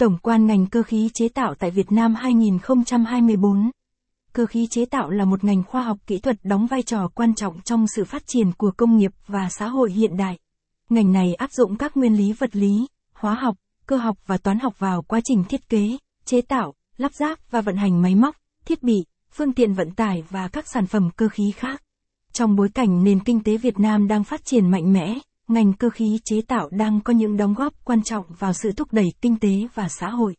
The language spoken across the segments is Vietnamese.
Tổng quan ngành cơ khí chế tạo tại Việt Nam 2024 Cơ khí chế tạo là một ngành khoa học kỹ thuật đóng vai trò quan trọng trong sự phát triển của công nghiệp và xã hội hiện đại. Ngành này áp dụng các nguyên lý vật lý, hóa học, cơ học và toán học vào quá trình thiết kế, chế tạo, lắp ráp và vận hành máy móc, thiết bị, phương tiện vận tải và các sản phẩm cơ khí khác. Trong bối cảnh nền kinh tế Việt Nam đang phát triển mạnh mẽ, ngành cơ khí chế tạo đang có những đóng góp quan trọng vào sự thúc đẩy kinh tế và xã hội.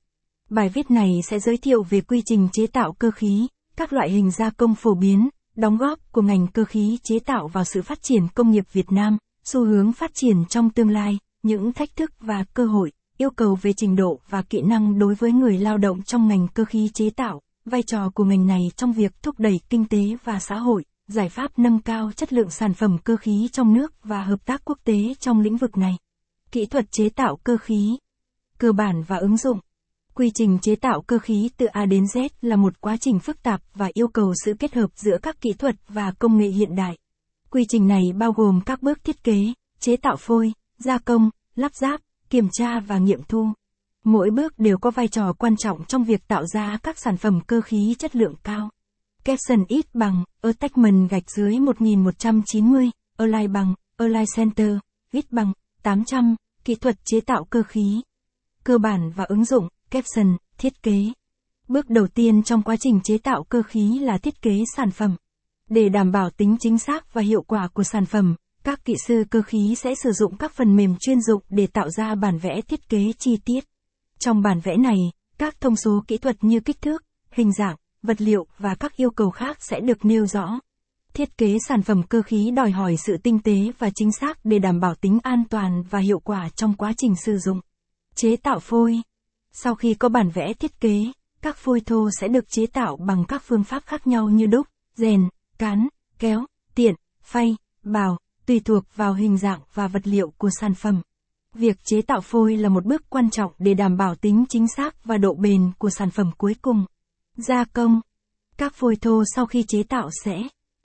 Bài viết này sẽ giới thiệu về quy trình chế tạo cơ khí, các loại hình gia công phổ biến, đóng góp của ngành cơ khí chế tạo vào sự phát triển công nghiệp Việt Nam, xu hướng phát triển trong tương lai, những thách thức và cơ hội, yêu cầu về trình độ và kỹ năng đối với người lao động trong ngành cơ khí chế tạo, vai trò của ngành này trong việc thúc đẩy kinh tế và xã hội, giải pháp nâng cao chất lượng sản phẩm cơ khí trong nước và hợp tác quốc tế trong lĩnh vực này. Kỹ thuật chế tạo cơ khí, cơ bản và ứng dụng Quy trình chế tạo cơ khí từ A đến Z là một quá trình phức tạp và yêu cầu sự kết hợp giữa các kỹ thuật và công nghệ hiện đại. Quy trình này bao gồm các bước thiết kế, chế tạo phôi, gia công, lắp ráp, kiểm tra và nghiệm thu. Mỗi bước đều có vai trò quan trọng trong việc tạo ra các sản phẩm cơ khí chất lượng cao. Caption ít bằng, Attachment gạch dưới 1190, Align bằng, Align Center, ít bằng, 800, kỹ thuật chế tạo cơ khí. Cơ bản và ứng dụng, caption, thiết kế. Bước đầu tiên trong quá trình chế tạo cơ khí là thiết kế sản phẩm. Để đảm bảo tính chính xác và hiệu quả của sản phẩm, các kỹ sư cơ khí sẽ sử dụng các phần mềm chuyên dụng để tạo ra bản vẽ thiết kế chi tiết. Trong bản vẽ này, các thông số kỹ thuật như kích thước, hình dạng, vật liệu và các yêu cầu khác sẽ được nêu rõ. Thiết kế sản phẩm cơ khí đòi hỏi sự tinh tế và chính xác để đảm bảo tính an toàn và hiệu quả trong quá trình sử dụng. Chế tạo phôi sau khi có bản vẽ thiết kế, các phôi thô sẽ được chế tạo bằng các phương pháp khác nhau như đúc, rèn, cán, kéo, tiện, phay, bào, tùy thuộc vào hình dạng và vật liệu của sản phẩm. Việc chế tạo phôi là một bước quan trọng để đảm bảo tính chính xác và độ bền của sản phẩm cuối cùng. Gia công. Các phôi thô sau khi chế tạo sẽ